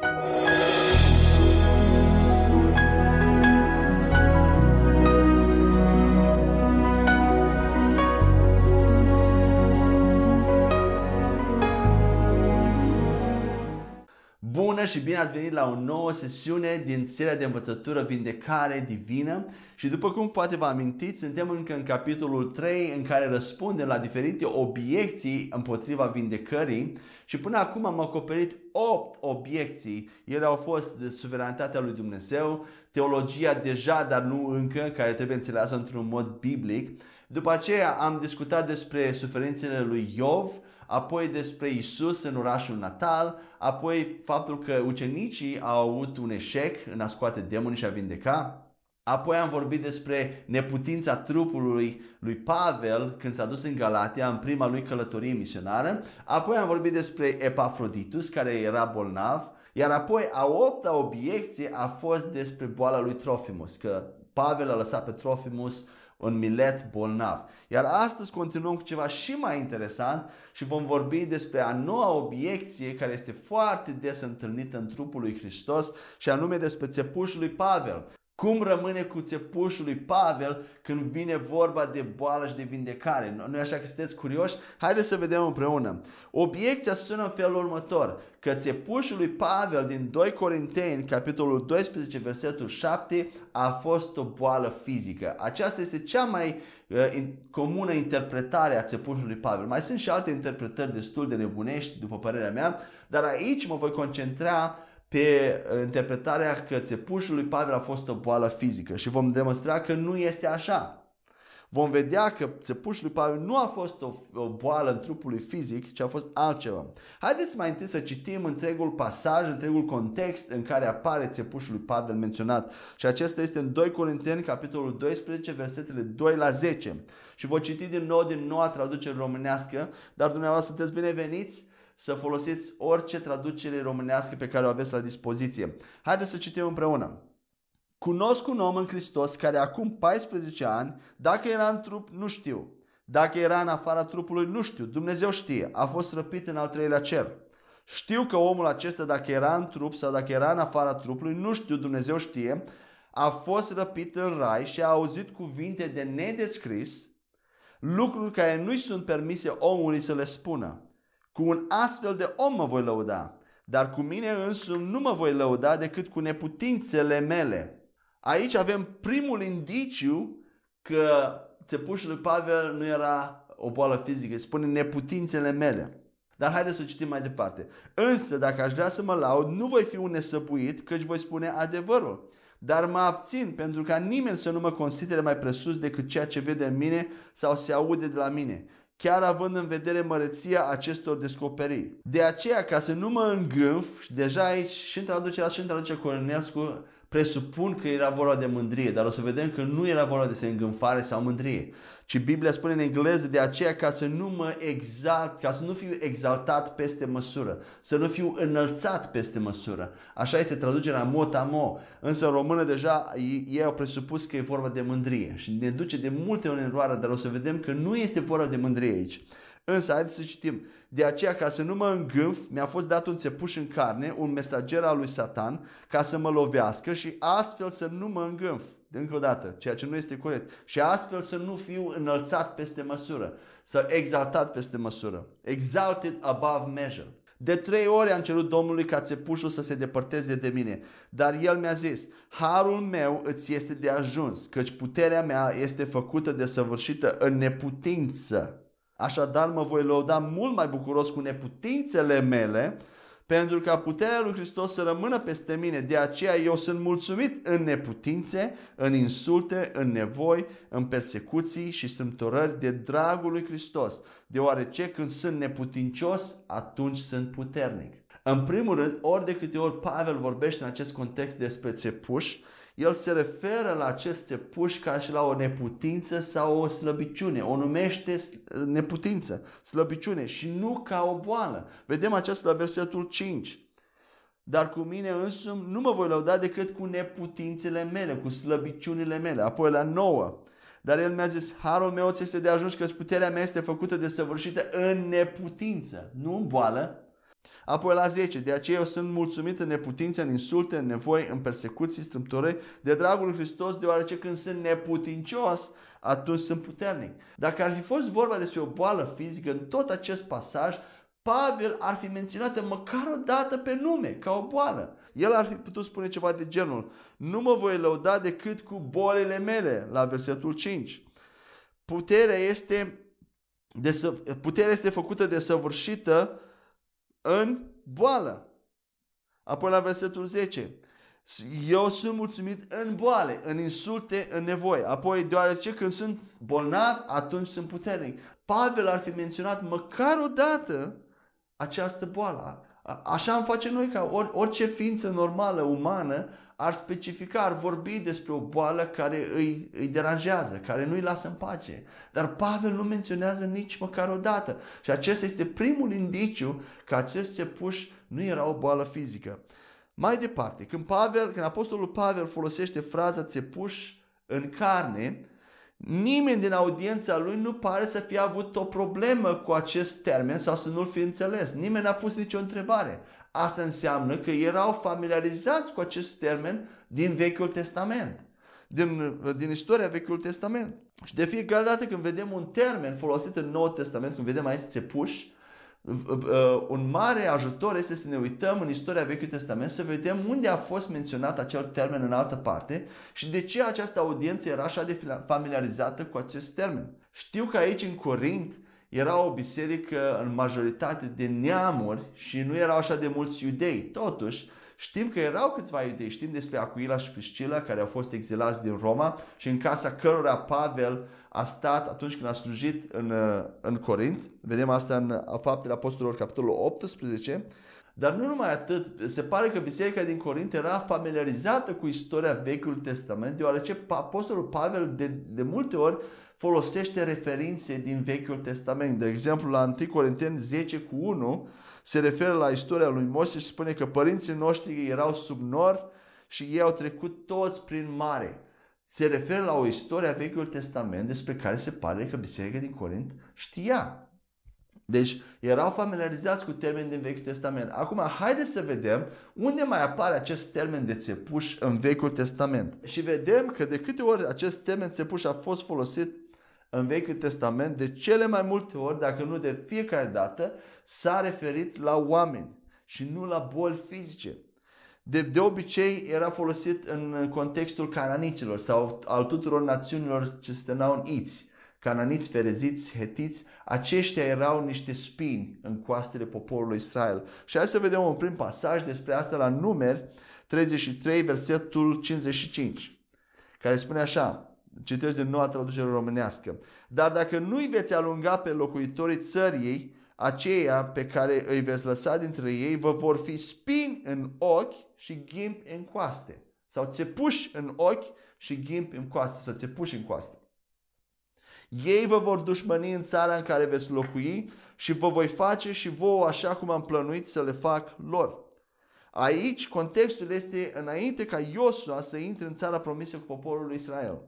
Bună și bine ați venit la o nouă sesiune din seria de învățătură Vindecare Divină și după cum poate vă amintiți, suntem încă în capitolul 3 în care răspundem la diferite obiecții împotriva vindecării și până acum am acoperit 8 obiecții. Ele au fost de suveranitatea lui Dumnezeu, teologia deja, dar nu încă, care trebuie înțeleasă într-un mod biblic. După aceea am discutat despre suferințele lui Iov, apoi despre Isus în orașul natal, apoi faptul că ucenicii au avut un eșec în a scoate demonii și a vindeca, Apoi am vorbit despre neputința trupului lui Pavel când s-a dus în Galatia în prima lui călătorie misionară. Apoi am vorbit despre Epafroditus care era bolnav. Iar apoi a opta obiecție a fost despre boala lui Trofimus, că Pavel a lăsat pe Trofimus un milet bolnav. Iar astăzi continuăm cu ceva și mai interesant și vom vorbi despre a noua obiecție care este foarte des întâlnită în trupul lui Hristos și anume despre țepușul lui Pavel. Cum rămâne cu țepușul lui Pavel când vine vorba de boală și de vindecare? Nu e așa că sunteți curioși? Haideți să vedem împreună. Obiecția sună în felul următor, că țepușul lui Pavel din 2 Corinteni, capitolul 12, versetul 7, a fost o boală fizică. Aceasta este cea mai uh, in, comună interpretare a țepușului lui Pavel. Mai sunt și alte interpretări destul de nebunești, după părerea mea, dar aici mă voi concentra pe uh, interpretarea că țepușul lui Pavel a fost o boală fizică și vom demonstra că nu este așa. Vom vedea că țepușul lui Pavel nu a fost o, o boală în trupul lui fizic, ci a fost altceva. Haideți mai întâi să citim întregul pasaj, întregul context în care apare țepușul lui Pavel menționat. Și acesta este în 2 Corinteni, capitolul 12, versetele 2 la 10. Și voi citi din nou din noua traducere românească, dar dumneavoastră sunteți bineveniți să folosiți orice traducere românească pe care o aveți la dispoziție. Haideți să citim împreună. Cunosc un om în Hristos care acum 14 ani, dacă era în trup, nu știu. Dacă era în afara trupului, nu știu. Dumnezeu știe. A fost răpit în al treilea cer. Știu că omul acesta, dacă era în trup sau dacă era în afara trupului, nu știu, Dumnezeu știe, a fost răpit în rai și a auzit cuvinte de nedescris, lucruri care nu-i sunt permise omului să le spună. Cu un astfel de om mă voi lăuda, dar cu mine însumi nu mă voi lăuda decât cu neputințele mele. Aici avem primul indiciu că țepușul lui Pavel nu era o boală fizică, spune neputințele mele. Dar haideți să citim mai departe. Însă, dacă aș vrea să mă laud, nu voi fi un nesăbuit, căci voi spune adevărul. Dar mă abțin pentru ca nimeni să nu mă considere mai presus decât ceea ce vede în mine sau se aude de la mine chiar având în vedere măreția acestor descoperiri. De aceea, ca să nu mă îngânf, deja aici și în traducerea și în traducerea Cornelscu presupun că era vorba de mândrie, dar o să vedem că nu era vorba de îngânfare sau mândrie, ci Biblia spune în engleză de aceea ca să nu mă exalt, ca să nu fiu exaltat peste măsură, să nu fiu înălțat peste măsură. Așa este traducerea motamo, însă în română deja ei au presupus că e vorba de mândrie și ne duce de multe ori în eroare, dar o să vedem că nu este vorba de mândrie aici. Însă, haideți să citim. De aceea, ca să nu mă îngânf, mi-a fost dat un țepuș în carne, un mesager al lui Satan, ca să mă lovească și astfel să nu mă îngânf. De încă o dată, ceea ce nu este corect. Și astfel să nu fiu înălțat peste măsură, să exaltat peste măsură. Exalted above measure. De trei ori am cerut Domnului ca țepușul să se depărteze de mine, dar el mi-a zis, harul meu îți este de ajuns, căci puterea mea este făcută de săvârșită în neputință. Așadar mă voi lăuda mult mai bucuros cu neputințele mele, pentru ca puterea lui Hristos să rămână peste mine. De aceea eu sunt mulțumit în neputințe, în insulte, în nevoi, în persecuții și strâmtorări de dragul lui Hristos, deoarece când sunt neputincios, atunci sunt puternic. În primul rând, ori de câte ori Pavel vorbește în acest context despre țepuși, el se referă la aceste puși ca și la o neputință sau o slăbiciune. O numește neputință, slăbiciune și nu ca o boală. Vedem aceasta la versetul 5. Dar cu mine însumi nu mă voi lăuda decât cu neputințele mele, cu slăbiciunile mele. Apoi la 9. Dar el mi-a zis, harul meu ți este de ajuns că puterea mea este făcută de săvârșită în neputință, nu în boală, Apoi la 10, de aceea eu sunt mulțumit în neputință, în insulte, în nevoi, în persecuții, strâmtorări, de dragul lui Hristos, deoarece când sunt neputincios, atunci sunt puternic. Dacă ar fi fost vorba despre o boală fizică în tot acest pasaj, Pavel ar fi menționat măcar o dată pe nume, ca o boală. El ar fi putut spune ceva de genul, nu mă voi lăuda decât cu bolile mele, la versetul 5. Puterea este, de, puterea este făcută de săvârșită în boală. Apoi la versetul 10. Eu sunt mulțumit în boale, în insulte, în nevoie. Apoi, deoarece când sunt bolnav, atunci sunt puternic. Pavel ar fi menționat măcar o dată această boală. Așa am face noi ca orice ființă normală, umană, ar specifica, ar vorbi despre o boală care îi, îi deranjează, care nu îi lasă în pace. Dar Pavel nu menționează nici măcar o dată. Și acesta este primul indiciu că acest cepuș nu era o boală fizică. Mai departe, când, Pavel, când Apostolul Pavel folosește fraza țepuș în carne, nimeni din audiența lui nu pare să fie avut o problemă cu acest termen sau să nu-l fi înțeles. Nimeni n-a pus nicio întrebare. Asta înseamnă că erau familiarizați cu acest termen din Vechiul Testament, din, din istoria Vechiului Testament. Și de fiecare dată când vedem un termen folosit în Noul Testament, când vedem aici țepuș, un mare ajutor este să ne uităm în istoria Vechiului Testament să vedem unde a fost menționat acel termen în altă parte și de ce această audiență era așa de familiarizată cu acest termen. Știu că aici în Corint era o biserică în majoritate de neamuri și nu erau așa de mulți iudei. Totuși, știm că erau câțiva iudei, știm despre Acuila și Priscila care au fost exilați din Roma și în casa cărora Pavel a stat atunci când a slujit în, în Corint. Vedem asta în Faptele Apostolilor, capitolul 18. Dar nu numai atât, se pare că biserica din Corint era familiarizată cu istoria Vechiului Testament, deoarece Apostolul Pavel de, de multe ori folosește referințe din Vechiul Testament. De exemplu, la 1 Corinteni 10 cu 1 se referă la istoria lui Moise și spune că părinții noștri erau sub nor și ei au trecut toți prin mare. Se referă la o istorie a Vechiul Testament despre care se pare că Biserica din Corint știa. Deci erau familiarizați cu termeni din Vechiul Testament. Acum, haideți să vedem unde mai apare acest termen de țepuș în Vechiul Testament. Și vedem că de câte ori acest termen țepuș a fost folosit în Vechiul Testament, de cele mai multe ori, dacă nu de fiecare dată, s-a referit la oameni și nu la boli fizice. De, de obicei era folosit în contextul cananiților sau al tuturor națiunilor ce se tănau în iți. Cananiți, fereziți, hetiți, aceștia erau niște spini în coastele poporului Israel. Și hai să vedem un prim pasaj despre asta la numeri 33, versetul 55, care spune așa, Citesc din noua traducere românească. Dar dacă nu-i veți alunga pe locuitorii țării, aceia pe care îi veți lăsa dintre ei vă vor fi spini în ochi și ghimpi în coaste. Sau țepuși în ochi și ghimpi în coaste. Sau țepuși în coaste. Ei vă vor dușmăni în țara în care veți locui și vă voi face și vouă așa cum am plănuit să le fac lor. Aici contextul este înainte ca Iosua să intre în țara promisă cu poporul lui Israel.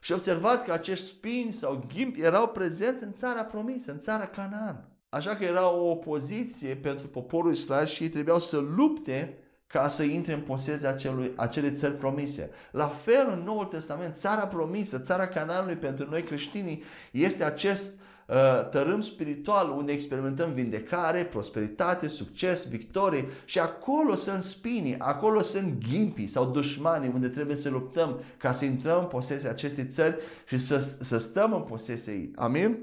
Și observați că acești spini sau ghimpi erau prezenți în țara promisă, în țara Canaan. Așa că era o opoziție pentru poporul Israel și ei trebuiau să lupte ca să intre în posesia acelui, acele țări promise. La fel în Noul Testament, țara promisă, țara Canaanului pentru noi creștinii este acest Uh, tărâm spiritual unde experimentăm vindecare, prosperitate, succes, victorie și acolo sunt spinii, acolo sunt ghimpii sau dușmanii unde trebuie să luptăm ca să intrăm în posesia acestei țări și să, să stăm în posesia ei. Amin?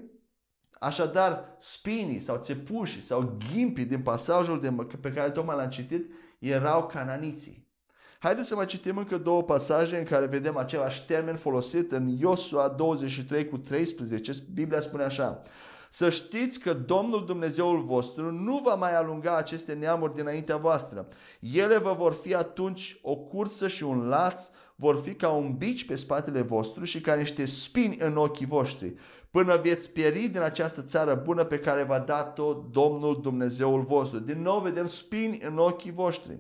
Așadar, spinii sau țepușii sau ghimpii din pasajul de, pe care tocmai l-am citit erau cananiții. Haideți să mai citim încă două pasaje în care vedem același termen folosit în Iosua 23 cu 13. Biblia spune așa. Să știți că Domnul Dumnezeul vostru nu va mai alunga aceste neamuri dinaintea voastră. Ele vă vor fi atunci o cursă și un laț, vor fi ca un bici pe spatele vostru și ca niște spini în ochii voștri, până veți pieri din această țară bună pe care v-a dat-o Domnul Dumnezeul vostru. Din nou vedem spini în ochii voștri.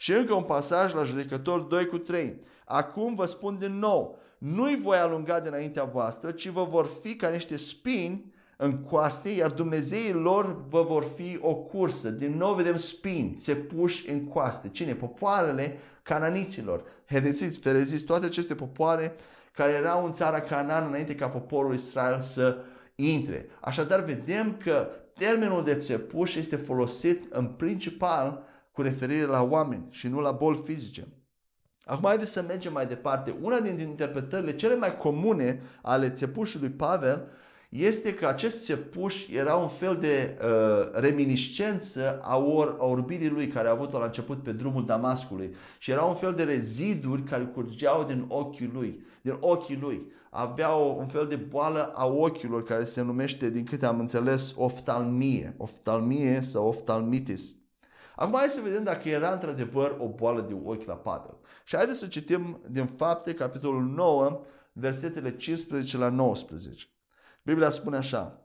Și încă un pasaj la judecător 2 cu 3. Acum vă spun din nou, nu-i voi alunga dinaintea voastră, ci vă vor fi ca niște spini în coaste, iar Dumnezeii lor vă vor fi o cursă. Din nou vedem spini, se puși în coaste. Cine? Popoarele cananiților. Hereziți, fereziți, toate aceste popoare care erau în țara Canaan înainte ca poporul Israel să intre. Așadar, vedem că termenul de țepuș este folosit în principal cu referire la oameni și nu la boli fizice. Acum haideți să mergem mai departe. Una dintre interpretările cele mai comune ale țepușului Pavel este că acest țepuș era un fel de uh, reminiscență a, or, a orbirii lui care a avut-o la început pe drumul Damascului și era un fel de reziduri care curgeau din ochii lui, din ochii lui. Avea o, un fel de boală a ochilor care se numește, din câte am înțeles, oftalmie, oftalmie sau oftalmitis. Acum hai să vedem dacă era într-adevăr o boală de ochi la Pavel. Și haideți să citim din fapte, capitolul 9, versetele 15 la 19. Biblia spune așa,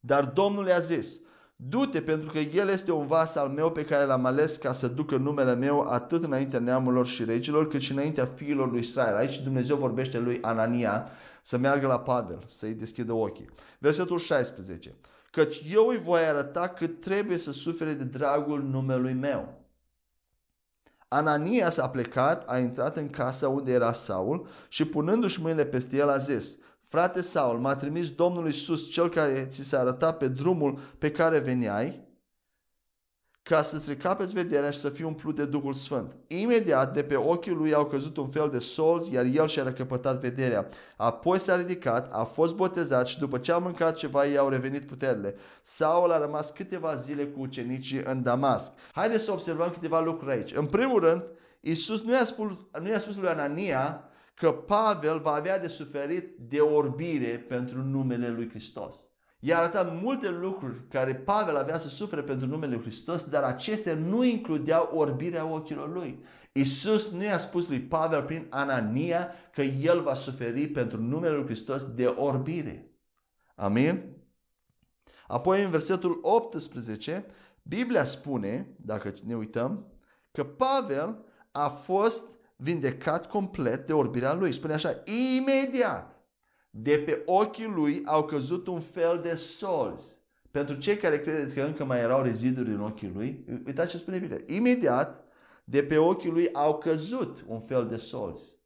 dar Domnul i-a zis, du-te pentru că El este un vas al meu pe care l-am ales ca să ducă numele meu atât înaintea neamurilor și regilor cât și înaintea fiilor lui Israel. Aici Dumnezeu vorbește lui Anania să meargă la Pavel, să-i deschidă ochii. Versetul 16. Căci eu îi voi arăta cât trebuie să sufere de dragul numelui meu. Anania s-a plecat, a intrat în casa unde era Saul și punându-și mâinile peste el a zis, Frate Saul, m-a trimis Domnul Iisus, cel care ți s-a arătat pe drumul pe care veneai, ca să-ți recapeți vederea și să fii umplut de Duhul Sfânt. Imediat de pe ochii lui au căzut un fel de solzi, iar el și-a recăpătat vederea. Apoi s-a ridicat, a fost botezat și după ce a mâncat ceva, i-au revenit puterile. Saul a rămas câteva zile cu ucenicii în Damasc. Haideți să observăm câteva lucruri aici. În primul rând, Iisus nu i-a spus, nu i-a spus lui Anania că Pavel va avea de suferit de orbire pentru numele lui Hristos. I-a arătat multe lucruri care Pavel avea să sufere pentru numele lui Hristos, dar acestea nu includeau orbirea ochilor lui. Isus nu i-a spus lui Pavel prin Anania că el va suferi pentru numele lui Hristos de orbire. Amin? Apoi în versetul 18, Biblia spune, dacă ne uităm, că Pavel a fost vindecat complet de orbirea lui. Spune așa, imediat de pe ochii lui au căzut un fel de solzi. Pentru cei care credeți că încă mai erau reziduri în ochii lui, uitați ce spune Biblia. Imediat de pe ochii lui au căzut un fel de solzi.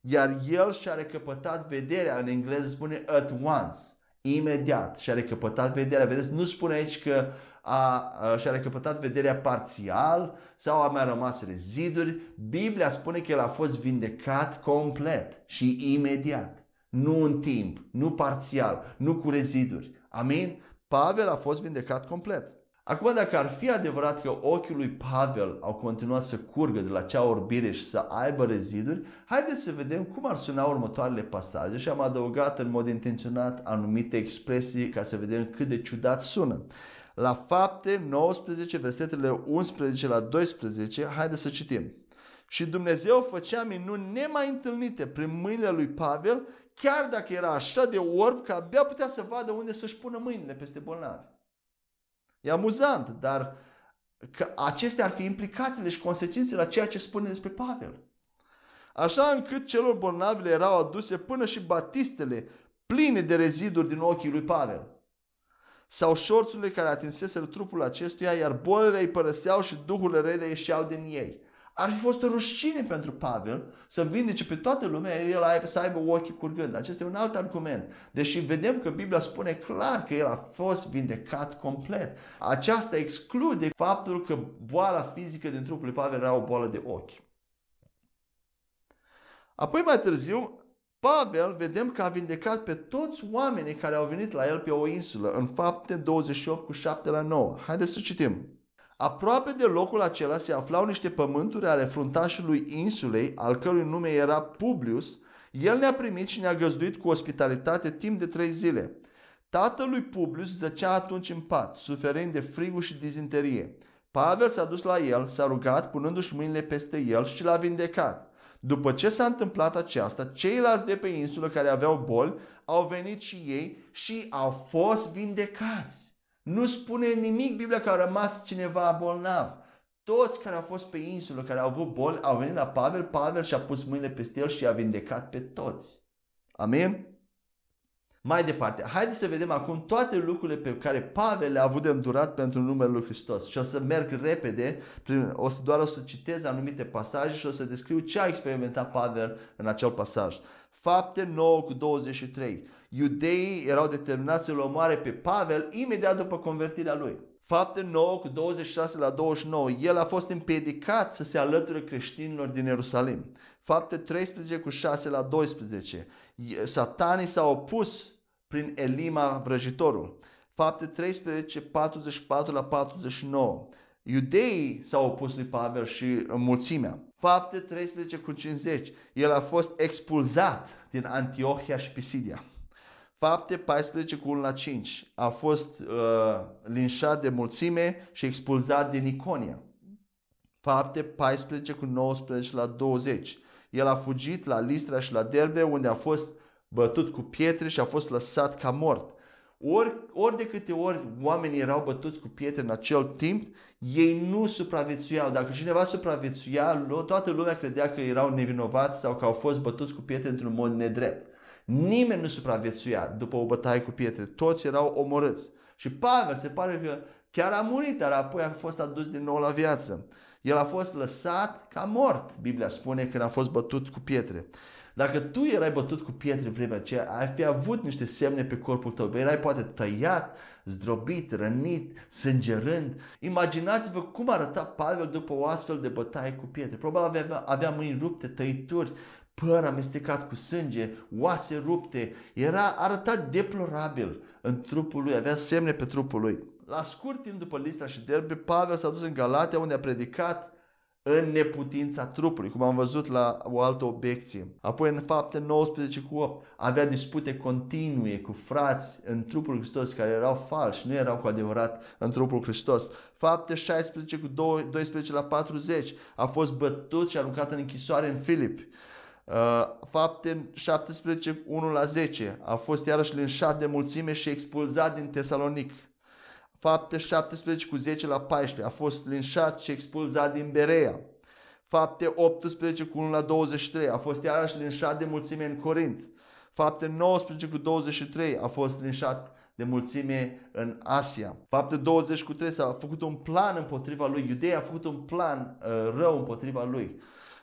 Iar el și-a recăpătat vederea, în engleză spune at once, imediat și-a recăpătat vederea. Vedeți, nu spune aici că a, a, și-a recăpătat vederea parțial sau a mai rămas reziduri. Biblia spune că el a fost vindecat complet și imediat. Nu în timp, nu parțial, nu cu reziduri. Amin? Pavel a fost vindecat complet. Acum, dacă ar fi adevărat că ochii lui Pavel au continuat să curgă de la cea orbire și să aibă reziduri, haideți să vedem cum ar suna următoarele pasaje și am adăugat în mod intenționat anumite expresii ca să vedem cât de ciudat sună. La fapte 19, versetele 11 la 12, haideți să citim. Și Dumnezeu făcea minuni nemai întâlnite prin mâinile lui Pavel, chiar dacă era așa de orb că abia putea să vadă unde să-și pună mâinile peste bolnavi. E amuzant, dar că acestea ar fi implicațiile și consecințele la ceea ce spune despre Pavel. Așa încât celor bolnavi le erau aduse până și batistele pline de reziduri din ochii lui Pavel sau șorțurile care atinseseră trupul acestuia, iar bolile îi părăseau și duhurile rele ieșeau din ei. Ar fi fost o rușine pentru Pavel să vindece pe toată lumea, el să aibă ochii curgând. Acesta e un alt argument. Deși vedem că Biblia spune clar că el a fost vindecat complet. Aceasta exclude faptul că boala fizică din trupul lui Pavel era o boală de ochi. Apoi mai târziu, Pavel vedem că a vindecat pe toți oamenii care au venit la el pe o insulă, în fapte 28 cu 7 la 9. Haideți să citim. Aproape de locul acela se aflau niște pământuri ale fruntașului insulei, al cărui nume era Publius. El ne-a primit și ne-a găzduit cu ospitalitate timp de trei zile. Tatălui Publius zăcea atunci în pat, suferind de frigul și dizinterie. Pavel s-a dus la el, s-a rugat, punându-și mâinile peste el și l-a vindecat. După ce s-a întâmplat aceasta, ceilalți de pe insulă care aveau boli au venit și ei și au fost vindecați. Nu spune nimic Biblia că a rămas cineva bolnav. Toți care au fost pe insulă, care au avut boli, au venit la Pavel, Pavel și-a pus mâinile peste el și i-a vindecat pe toți. Amin? Mai departe, haideți să vedem acum toate lucrurile pe care Pavel le-a avut de îndurat pentru numele lui Hristos. Și o să merg repede, prin, o să, doar o să citez anumite pasaje și o să descriu ce a experimentat Pavel în acel pasaj. Fapte 9 cu 23. Iudeii erau determinați să-l omoare pe Pavel imediat după convertirea lui. Fapte 9 cu 26 la 29. El a fost împiedicat să se alăture creștinilor din Ierusalim. Fapte 13 cu 6 la 12. Satanii s-au opus prin Elima vrăjitorul. Fapte 13, 44 la 49. Iudeii s-au opus lui Pavel și mulțimea. Fapte 13 cu 50. El a fost expulzat din Antiohia și Pisidia. Fapte 14 cu 1 la 5. A fost uh, linșat de mulțime și expulzat din Iconia. Fapte 14 cu 19 la 20. El a fugit la Listra și la Derbe unde a fost bătut cu pietre și a fost lăsat ca mort. Ori, ori de câte ori oamenii erau bătuți cu pietre în acel timp, ei nu supraviețuiau. Dacă cineva supraviețuia, toată lumea credea că erau nevinovați sau că au fost bătuți cu pietre într-un mod nedrept. Nimeni nu supraviețuia după o bătaie cu pietre. Toți erau omorâți. Și Pavel se pare că chiar a murit, dar apoi a fost adus din nou la viață. El a fost lăsat ca mort, Biblia spune, când a fost bătut cu pietre. Dacă tu erai bătut cu pietre în vremea aceea, ai fi avut niște semne pe corpul tău. Erai poate tăiat, zdrobit, rănit, sângerând. Imaginați-vă cum arăta Pavel după o astfel de bătaie cu pietre. Probabil avea, avea mâini rupte, tăituri, păr amestecat cu sânge, oase rupte. Era arătat deplorabil în trupul lui, avea semne pe trupul lui. La scurt timp după Listra și Derbe, Pavel s-a dus în Galatia unde a predicat în neputința trupului, cum am văzut la o altă obiecție. Apoi în fapte 19 cu 8 avea dispute continue cu frați în trupul Hristos care erau falși, nu erau cu adevărat în trupul Hristos. Fapte 16 cu 12 la 40 a fost bătut și aruncat în închisoare în Filip. Uh, fapte 17 1 la 10 a fost iarăși linșat de mulțime și expulzat din Tesalonic. Fapte 17 cu 10 la 14. A fost linșat și expulzat din Berea. Fapte 18 cu 1 la 23. A fost iarăși linșat de mulțime în Corint. Fapte 19 cu 23. A fost linșat de mulțime în Asia. Fapte 20 cu 3 s-a făcut un plan împotriva lui. Iudeia a făcut un plan uh, rău împotriva lui.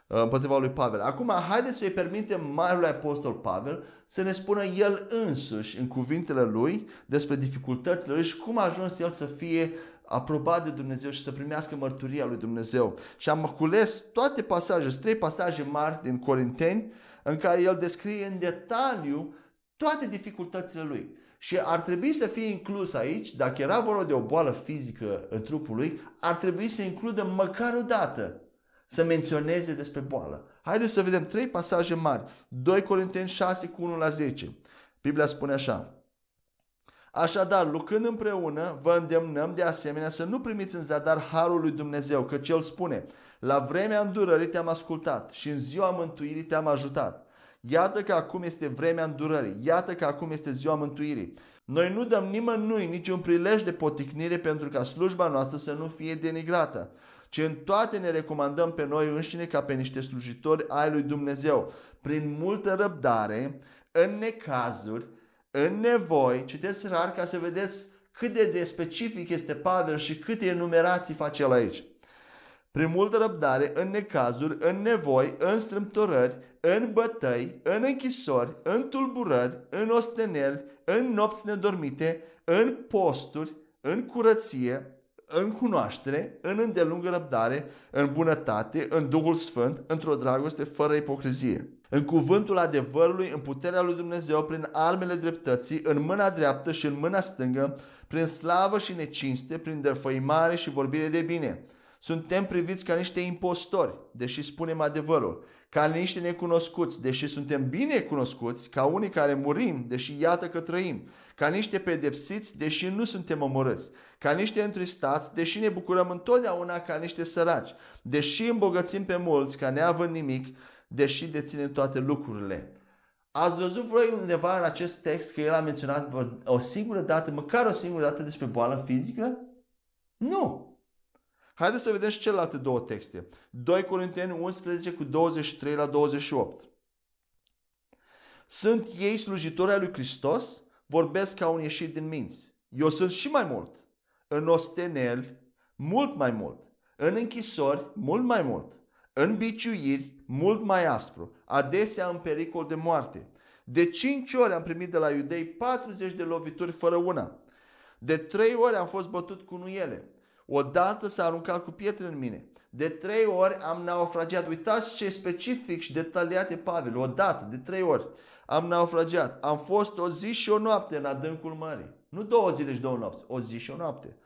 Uh, împotriva lui Pavel. Acum, haideți să-i permitem Marele Apostol Pavel să ne spună el însuși în cuvintele lui despre dificultățile lui și cum a ajuns el să fie aprobat de Dumnezeu și să primească mărturia lui Dumnezeu. Și am cules toate pasaje, trei pasaje mari din Corinteni, în care el descrie în detaliu toate dificultățile lui. Și ar trebui să fie inclus aici, dacă era vorba de o boală fizică în trupul lui, ar trebui să includă măcar o dată să menționeze despre boală. Haideți să vedem trei pasaje mari. 2 Corinteni 6 cu 1 la 10. Biblia spune așa. Așadar, lucrând împreună, vă îndemnăm de asemenea să nu primiți în zadar harul lui Dumnezeu, căci El spune, la vremea îndurării te-am ascultat și în ziua mântuirii te-am ajutat. Iată că acum este vremea îndurării, iată că acum este ziua mântuirii. Noi nu dăm nimănui niciun prilej de poticnire pentru ca slujba noastră să nu fie denigrată ci în toate ne recomandăm pe noi înșine ca pe niște slujitori ai lui Dumnezeu, prin multă răbdare, în necazuri, în nevoi, citeți rar ca să vedeți cât de, de specific este Pavel și câte enumerații face el aici. Prin multă răbdare, în necazuri, în nevoi, în strâmtorări, în bătăi, în închisori, în tulburări, în osteneli, în nopți nedormite, în posturi, în curăție, în cunoaștere, în îndelungă răbdare, în bunătate, în Duhul Sfânt, într-o dragoste fără ipocrizie. În cuvântul adevărului, în puterea lui Dumnezeu, prin armele dreptății, în mâna dreaptă și în mâna stângă, prin slavă și necinste, prin dărfăimare și vorbire de bine. Suntem priviți ca niște impostori, deși spunem adevărul, ca niște necunoscuți, deși suntem bine cunoscuți, ca unii care murim, deși iată că trăim, ca niște pedepsiți, deși nu suntem omorâți, ca niște întristați, deși ne bucurăm întotdeauna ca niște săraci, deși îmbogățim pe mulți, ca neavând nimic, deși deținem toate lucrurile. Ați văzut voi undeva în acest text că el a menționat o singură dată, măcar o singură dată despre boală fizică? Nu! Haideți să vedem și celelalte două texte. 2 Corinteni 11 cu 23 la 28. Sunt ei slujitori ai lui Hristos vorbesc ca un ieșit din minți. Eu sunt și mai mult. În osteneli, mult mai mult. În închisori, mult mai mult. În biciuiri, mult mai aspru. Adesea în pericol de moarte. De cinci ori am primit de la iudei 40 de lovituri fără una. De trei ori am fost bătut cu nuiele. Odată s-a aruncat cu pietre în mine. De trei ori am naufragiat. Uitați ce specific și detaliat e Pavel. Odată, de trei ori am naufragiat. Am fost o zi și o noapte în adâncul mării. Nu două zile și două nopți, o zi și o noapte.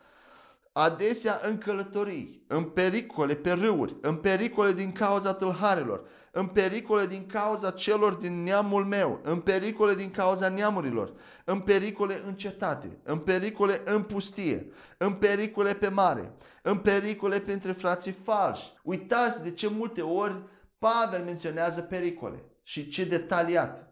Adesea în călătorii, în pericole pe râuri, în pericole din cauza tâlharelor, în pericole din cauza celor din neamul meu, în pericole din cauza neamurilor, în pericole în cetate, în pericole în pustie, în pericole pe mare, în pericole printre frații falși. Uitați de ce multe ori Pavel menționează pericole și ce detaliat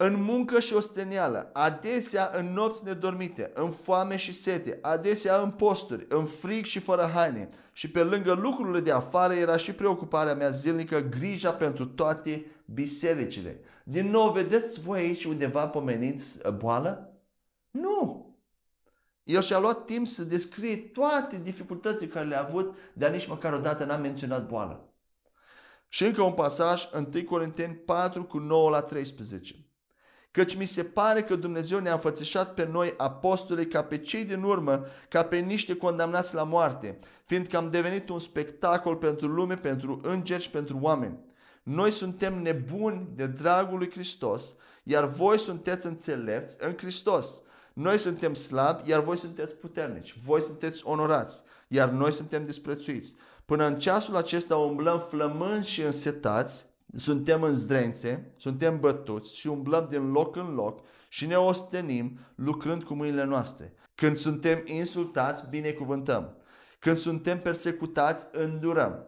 în muncă și ostenială, adesea în nopți nedormite, în foame și sete, adesea în posturi, în frig și fără haine. Și pe lângă lucrurile de afară era și preocuparea mea zilnică, grija pentru toate bisericile. Din nou, vedeți voi aici undeva pomeniți uh, boală? Nu! El și-a luat timp să descrie toate dificultățile care le-a avut, dar nici măcar o dată n-a menționat boală. Și încă un pasaj, 1 Corinteni 4 cu 9 la 13 căci mi se pare că Dumnezeu ne-a înfățișat pe noi apostolii ca pe cei din urmă, ca pe niște condamnați la moarte, fiindcă am devenit un spectacol pentru lume, pentru îngeri și pentru oameni. Noi suntem nebuni de dragul lui Hristos, iar voi sunteți înțelepți în Hristos. Noi suntem slabi, iar voi sunteți puternici. Voi sunteți onorați, iar noi suntem disprețuiți. Până în ceasul acesta umblăm flămânzi și însetați, suntem în zdrențe, suntem bătuți și umblăm din loc în loc și ne ostenim lucrând cu mâinile noastre. Când suntem insultați, binecuvântăm. Când suntem persecutați, îndurăm.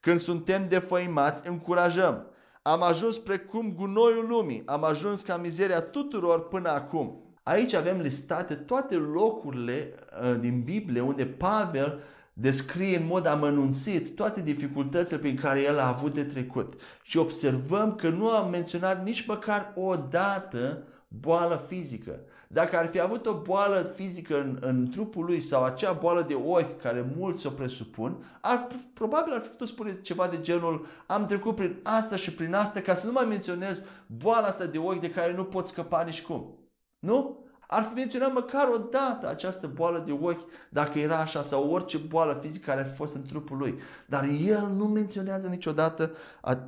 Când suntem defăimați, încurajăm. Am ajuns precum gunoiul lumii, am ajuns ca mizeria tuturor până acum. Aici avem listate toate locurile uh, din Biblie unde Pavel descrie în mod amănunțit toate dificultățile prin care el a avut de trecut. Și observăm că nu a menționat nici măcar o dată boală fizică. Dacă ar fi avut o boală fizică în, în trupul lui sau acea boală de ochi care mulți o presupun, ar, probabil ar fi putut spune ceva de genul am trecut prin asta și prin asta ca să nu mai menționez boala asta de ochi de care nu pot scăpa nici cum. Nu? Ar fi menționat măcar o dată această boală de ochi, dacă era așa, sau orice boală fizică care ar fi fost în trupul lui. Dar el nu menționează niciodată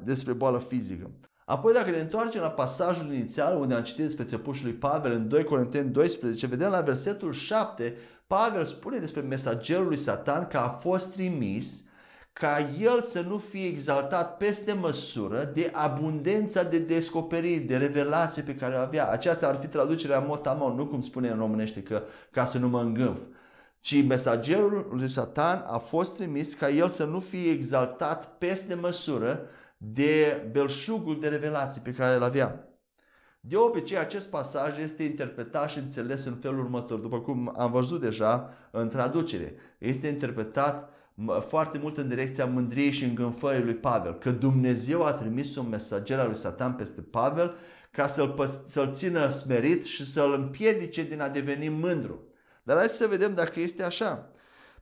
despre boală fizică. Apoi dacă ne întoarcem la pasajul inițial unde am citit despre țepușul lui Pavel în 2 Corinteni 12, vedem la versetul 7, Pavel spune despre mesagerul lui Satan că a fost trimis ca el să nu fie exaltat peste măsură de abundența de descoperiri, de revelație pe care o avea. Aceasta ar fi traducerea motamon, nu cum spune în românește că ca să nu mă îngânf. Ci mesagerul lui Satan a fost trimis ca el să nu fie exaltat peste măsură de belșugul de revelație pe care îl avea. De obicei, acest pasaj este interpretat și înțeles în felul următor, după cum am văzut deja în traducere. Este interpretat foarte mult în direcția mândriei și îngânfării lui Pavel, că Dumnezeu a trimis un mesager al lui Satan peste Pavel ca să-l, să-l țină smerit și să-l împiedice din a deveni mândru. Dar hai să vedem dacă este așa.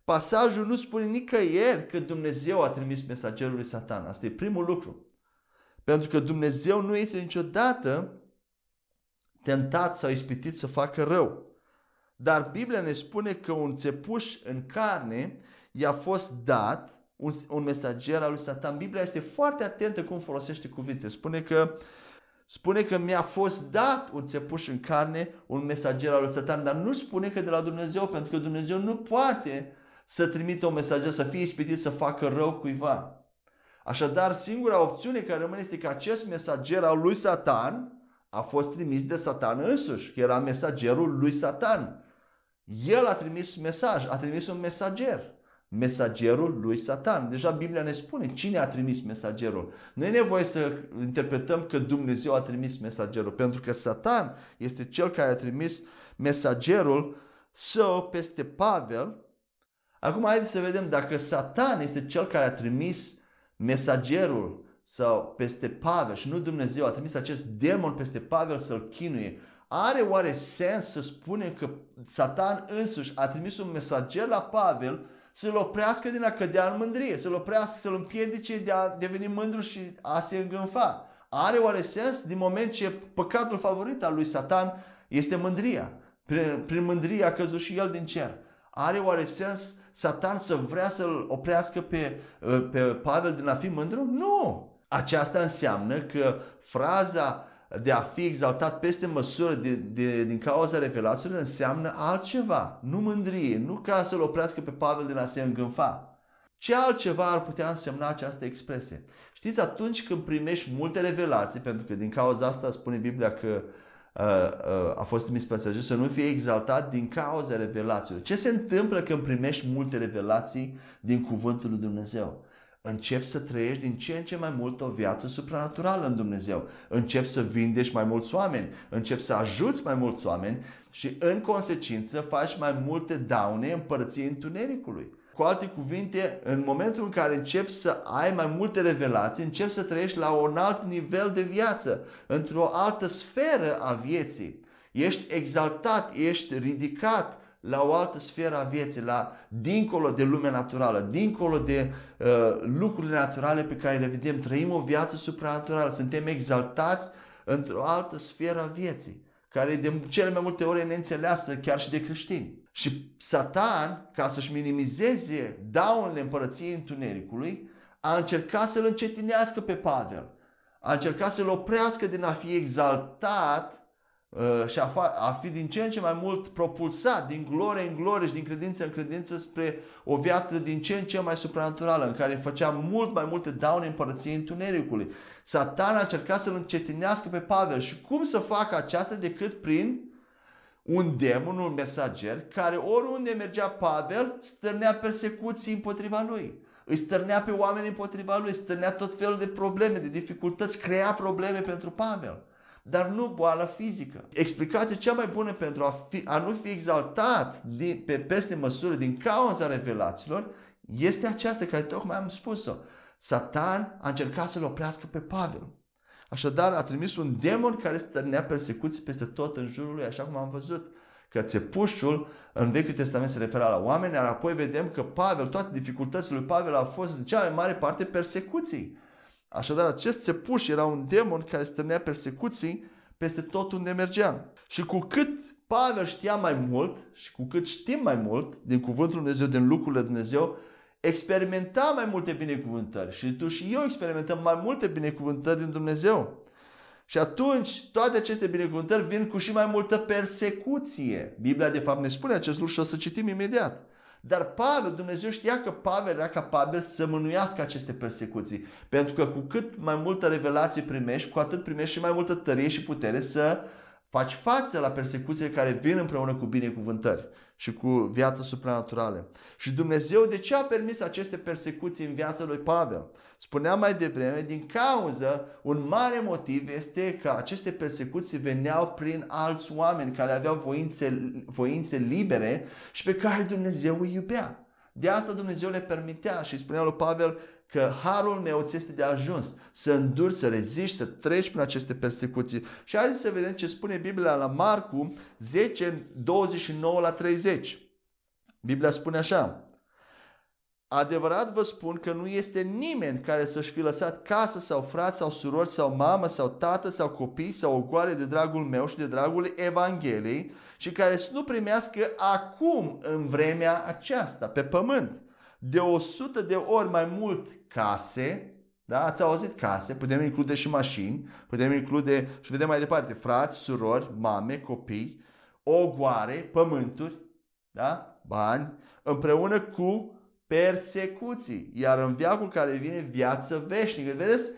Pasajul nu spune nicăieri că Dumnezeu a trimis mesagerul lui Satan. Asta e primul lucru. Pentru că Dumnezeu nu este niciodată tentat sau ispitit să facă rău. Dar Biblia ne spune că un țepuș în carne i-a fost dat un, un mesager al lui Satan. Biblia este foarte atentă cum folosește cuvinte. Spune că Spune că mi-a fost dat un țepuș în carne, un mesager al lui Satan, dar nu spune că de la Dumnezeu, pentru că Dumnezeu nu poate să trimită un mesager, să fie ispitit să facă rău cuiva. Așadar, singura opțiune care rămâne este că acest mesager al lui Satan a fost trimis de Satan însuși, că era mesagerul lui Satan. El a trimis mesaj, a trimis un mesager mesagerul lui Satan. Deja Biblia ne spune cine a trimis mesagerul. Nu e nevoie să interpretăm că Dumnezeu a trimis mesagerul, pentru că Satan este cel care a trimis mesagerul său peste Pavel. Acum haideți să vedem dacă Satan este cel care a trimis mesagerul sau peste Pavel și nu Dumnezeu a trimis acest demon peste Pavel să-l chinuie. Are oare sens să spunem că Satan însuși a trimis un mesager la Pavel să-l oprească din a cădea în mândrie, să-l oprească, să-l împiedice de a deveni mândru și a se îngânfa? Are oare sens din moment ce păcatul favorit al lui Satan este mândria? Prin, prin mândrie a căzut și el din cer. Are oare sens Satan să vrea să-l oprească pe, pe Pavel din a fi mândru? Nu! Aceasta înseamnă că fraza de a fi exaltat peste măsură de, de, din cauza revelațiilor înseamnă altceva, nu mândrie, nu ca să-l oprească pe Pavel din a se îngânfa. Ce altceva ar putea însemna această expresie? Știți, atunci când primești multe revelații, pentru că din cauza asta spune Biblia că uh, uh, a fost trimis pe să nu fie exaltat din cauza revelațiilor. Ce se întâmplă când primești multe revelații din Cuvântul lui Dumnezeu? Începi să trăiești din ce în ce mai mult o viață supranaturală în Dumnezeu. Începi să vindești mai mulți oameni, începi să ajuți mai mulți oameni și în consecință faci mai multe daune împărăției întunericului. Cu alte cuvinte, în momentul în care începi să ai mai multe revelații, începi să trăiești la un alt nivel de viață, într-o altă sferă a vieții. Ești exaltat, ești ridicat la o altă sferă a vieții, la dincolo de lumea naturală, dincolo de uh, lucrurile naturale pe care le vedem. Trăim o viață supranaturală, suntem exaltați într-o altă sferă a vieții, care de cele mai multe ori e neînțeleasă chiar și de creștini. Și Satan, ca să-și minimizeze daunele împărăției întunericului, a încercat să-l încetinească pe Pavel. A încercat să-l oprească din a fi exaltat uh, și a, fa- a fi din ce în ce mai mult propulsat din glorie în glorie și din credință în credință spre o viață din ce în ce mai supranaturală, în care făcea mult mai multe daune împărăției întunericului. Satan a încercat să-l încetinească pe Pavel și cum să facă aceasta decât prin un demon, un mesager, care oriunde mergea Pavel, stârnea persecuții împotriva lui. Îi stârnea pe oameni împotriva lui, stârnea tot felul de probleme, de dificultăți, crea probleme pentru Pavel. Dar nu boală fizică. Explicația cea mai bună pentru a, fi, a nu fi exaltat din, pe peste măsură din cauza revelațiilor este aceasta care tocmai am spus-o. Satan a încercat să-l oprească pe Pavel. Așadar, a trimis un demon care stărnea persecuții peste tot în jurul lui, așa cum am văzut că țepușul în Vechiul Testament se referă la oameni, iar apoi vedem că Pavel, toate dificultățile lui Pavel au fost în cea mai mare parte persecuții. Așadar, acest țepuș era un demon care stârnea persecuții peste tot unde mergea. Și cu cât Pavel știa mai mult și cu cât știm mai mult din Cuvântul Dumnezeu, din lucrurile Dumnezeu, experimenta mai multe binecuvântări și tu și eu experimentăm mai multe binecuvântări din Dumnezeu. Și atunci toate aceste binecuvântări vin cu și mai multă persecuție. Biblia de fapt ne spune acest lucru și o să citim imediat. Dar Pavel, Dumnezeu știa că Pavel era capabil să mânuiască aceste persecuții. Pentru că cu cât mai multă revelație primești, cu atât primești și mai multă tărie și putere să faci față la persecuțiile care vin împreună cu binecuvântări și cu viață supranaturală. Și Dumnezeu de ce a permis aceste persecuții în viața lui Pavel? Spuneam mai devreme, din cauză, un mare motiv este că aceste persecuții veneau prin alți oameni care aveau voințe, voințe libere și pe care Dumnezeu îi iubea. De asta Dumnezeu le permitea și spunea lui Pavel, că harul meu ți este de ajuns să înduri, să reziști, să treci prin aceste persecuții. Și haideți să vedem ce spune Biblia la Marcu 10, 29 la 30. Biblia spune așa. Adevărat vă spun că nu este nimeni care să-și fi lăsat casă sau frați sau surori sau mamă sau tată sau copii sau o goale de dragul meu și de dragul Evangheliei și care să nu primească acum în vremea aceasta pe pământ de 100 de ori mai mult case, da? Ați auzit case, putem include și mașini, putem include și vedem mai departe, frați, surori, mame, copii, ogoare, pământuri, da? bani, împreună cu persecuții. Iar în viacul care vine viață veșnică. Vedeți?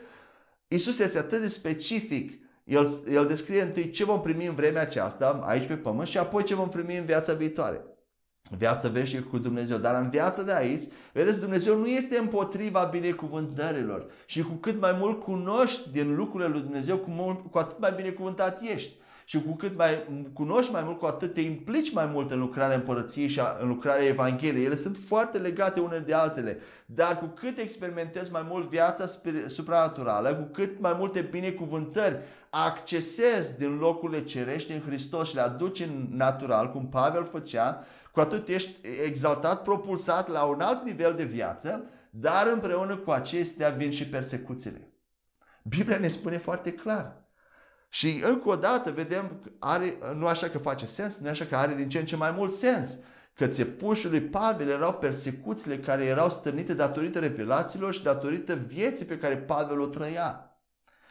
Isus este atât de specific. El, el descrie întâi ce vom primi în vremea aceasta, aici pe pământ, și apoi ce vom primi în viața viitoare viață veșnică cu Dumnezeu. Dar în viața de aici, vedeți, Dumnezeu nu este împotriva binecuvântărilor. Și cu cât mai mult cunoști din lucrurile lui Dumnezeu, cu, mult, cu atât mai binecuvântat ești. și cu cât mai cunoști mai mult, cu atât te implici mai mult în lucrarea împărăției și în lucrarea Evangheliei. Ele sunt foarte legate unele de altele. Dar cu cât experimentezi mai mult viața supranaturală, cu cât mai multe binecuvântări accesezi din locurile cerești în Hristos și le aduci în natural, cum Pavel făcea, cu atât ești exaltat, propulsat la un alt nivel de viață, dar împreună cu acestea vin și persecuțiile. Biblia ne spune foarte clar. Și încă o dată vedem, are, nu așa că face sens, nu așa că are din ce în ce mai mult sens. Că țepușul lui Pavel erau persecuțiile care erau stârnite datorită revelațiilor și datorită vieții pe care Pavel o trăia.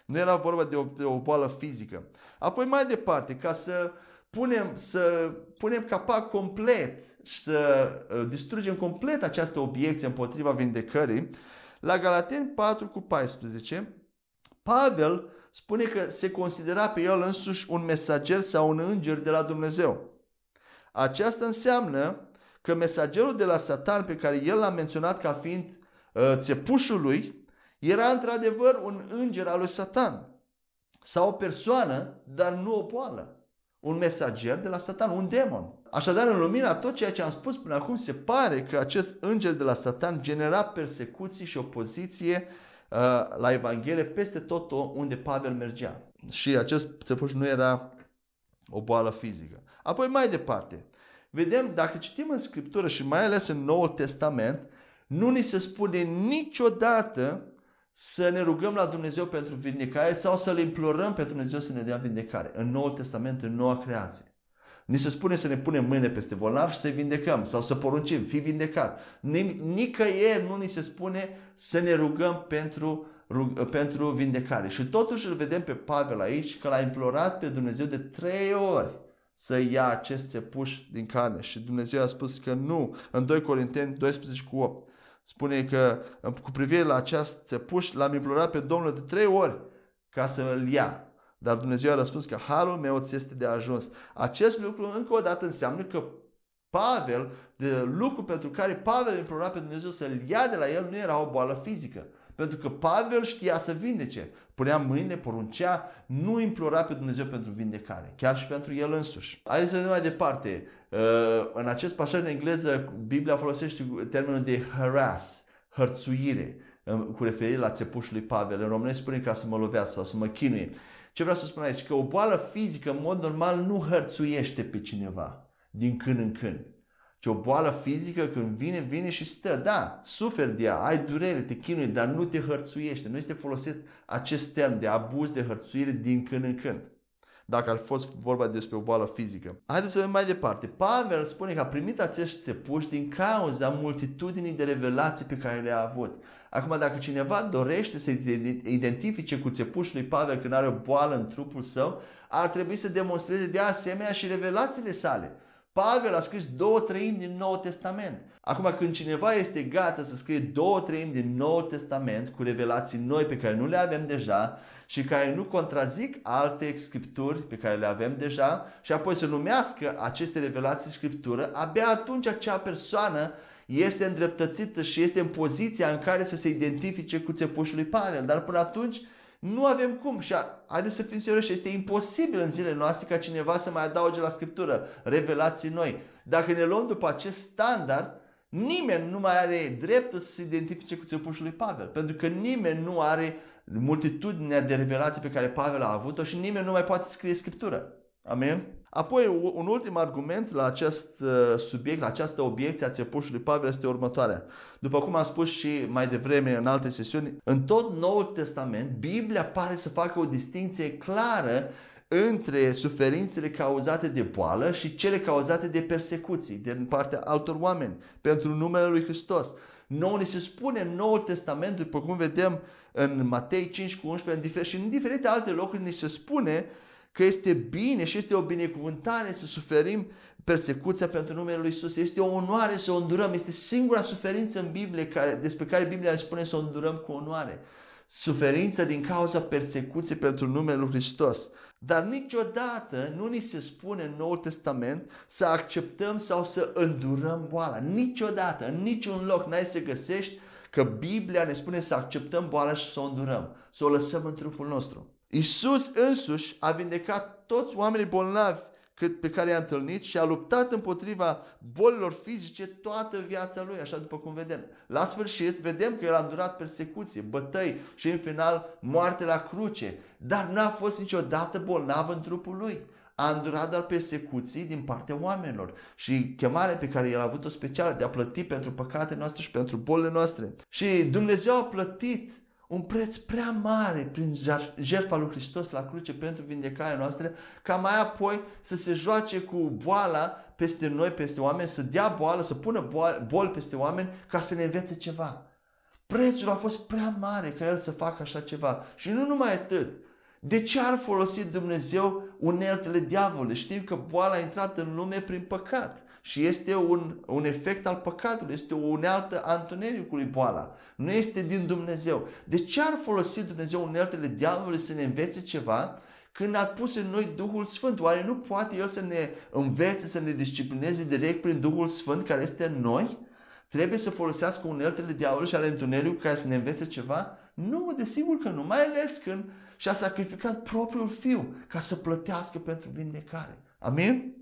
Nu era vorba de o, de o boală fizică. Apoi mai departe, ca să punem, să punem capac complet și să uh, distrugem complet această obiecție împotriva vindecării, la Galateni 4 cu 14, Pavel spune că se considera pe el însuși un mesager sau un înger de la Dumnezeu. Aceasta înseamnă că mesagerul de la Satan pe care el l-a menționat ca fiind uh, țepușul lui, era într-adevăr un înger al lui Satan. Sau o persoană, dar nu o boală. Un mesager de la Satan, un demon. Așadar, în lumina tot ceea ce am spus până acum, se pare că acest înger de la Satan genera persecuții și opoziție uh, la Evanghelie peste tot unde Pavel mergea. Și acest țepuș nu era o boală fizică. Apoi mai departe, vedem, dacă citim în Scriptură și mai ales în Noul Testament, nu ni se spune niciodată să ne rugăm la Dumnezeu pentru vindecare sau să-L implorăm pentru Dumnezeu să ne dea vindecare. În Noul Testament, în noua creație. Ni se spune să ne punem mâine peste bolnav și să-i vindecăm sau să poruncim, fi vindecat. Nicăieri nu ni se spune să ne rugăm pentru, rug, pentru vindecare. Și totuși îl vedem pe Pavel aici că l-a implorat pe Dumnezeu de trei ori să ia acest țepuș din carne. Și Dumnezeu a spus că nu. În 2 Corinteni 12 cu 8 spune că cu privire la acest țepuș l-am implorat pe Domnul de trei ori ca să îl ia. Dar Dumnezeu a răspuns că harul meu ți este de ajuns. Acest lucru încă o dată înseamnă că Pavel, de lucru pentru care Pavel implora pe Dumnezeu să-l ia de la el, nu era o boală fizică. Pentru că Pavel știa să vindece. Punea mâine, poruncea, nu implora pe Dumnezeu pentru vindecare, chiar și pentru el însuși. Haideți să vedem mai departe. Uh, în acest pasaj în engleză, Biblia folosește termenul de harass, hărțuire, uh, cu referire la țepușul lui Pavel. În românesc spune ca să mă lovească sau să mă chinuie. Ce vreau să spun aici? Că o boală fizică, în mod normal, nu hărțuiește pe cineva din când în când. Ci o boală fizică când vine, vine și stă. Da, suferi de ea, ai durere, te chinui, dar nu te hărțuiește. Nu este folosit acest termen de abuz, de hărțuire din când în când. Dacă ar fi fost vorba despre o boală fizică. Haideți să vedem mai departe. Pavel spune că a primit acești țepuși din cauza multitudinii de revelații pe care le-a avut. Acum, dacă cineva dorește să identifice cu țepușul lui Pavel când are o boală în trupul său, ar trebui să demonstreze de asemenea și revelațiile sale. Pavel a scris două treimi din Noul Testament. Acum, când cineva este gata să scrie două treimi din Noul Testament cu revelații noi pe care nu le avem deja și care nu contrazic alte scripturi pe care le avem deja și apoi să numească aceste revelații scriptură, abia atunci acea persoană este îndreptățită și este în poziția în care să se identifice cu țepușul lui Pavel. Dar până atunci nu avem cum și haideți să fim serioși, este imposibil în zilele noastre ca cineva să mai adauge la Scriptură revelații noi. Dacă ne luăm după acest standard, nimeni nu mai are dreptul să se identifice cu țepușul lui Pavel, pentru că nimeni nu are multitudinea de revelații pe care Pavel a avut-o și nimeni nu mai poate scrie Scriptură. Amen? Apoi, un ultim argument la acest uh, subiect, la această obiecție a țepușului Pavel este următoarea. După cum am spus și mai devreme în alte sesiuni, în tot Noul Testament, Biblia pare să facă o distinție clară între suferințele cauzate de boală și cele cauzate de persecuții din partea altor oameni pentru numele lui Hristos. Nou ni se spune în Noul Testament, după cum vedem în Matei 5 cu 11 și în diferite alte locuri ni se spune că este bine și este o binecuvântare să suferim persecuția pentru numele Lui Isus. Este o onoare să o îndurăm. Este singura suferință în Biblie care, despre care Biblia ne spune să o îndurăm cu onoare. Suferința din cauza persecuției pentru numele Lui Hristos. Dar niciodată nu ni se spune în Noul Testament să acceptăm sau să îndurăm boala. Niciodată, în niciun loc n-ai să găsești că Biblia ne spune să acceptăm boala și să o îndurăm, să o lăsăm în trupul nostru. Isus însuși a vindecat toți oamenii bolnavi cât pe care i-a întâlnit și a luptat împotriva bolilor fizice toată viața lui, așa după cum vedem. La sfârșit, vedem că el a îndurat persecuție, bătăi și în final moarte la cruce, dar n-a fost niciodată bolnav în trupul lui. A îndurat doar persecuții din partea oamenilor și chemarea pe care el a avut-o specială de a plăti pentru păcatele noastre și pentru bolile noastre. Și Dumnezeu a plătit un preț prea mare prin jertfa lui Hristos la cruce pentru vindecarea noastră, ca mai apoi să se joace cu boala peste noi, peste oameni, să dea boală, să pună bol peste oameni ca să ne învețe ceva. Prețul a fost prea mare ca el să facă așa ceva. Și nu numai atât. De ce ar folosi Dumnezeu uneltele diavolului? Știm că boala a intrat în lume prin păcat și este un, un efect al păcatului, este o unealtă a întunericului boala. Nu este din Dumnezeu. De ce ar folosi Dumnezeu uneltele diavolului să ne învețe ceva când a pus în noi Duhul Sfânt? Oare nu poate El să ne învețe, să ne disciplineze direct prin Duhul Sfânt care este în noi? Trebuie să folosească uneltele diavolului și ale întunericului ca să ne învețe ceva? Nu, desigur că nu, mai ales când și-a sacrificat propriul fiu ca să plătească pentru vindecare. Amin?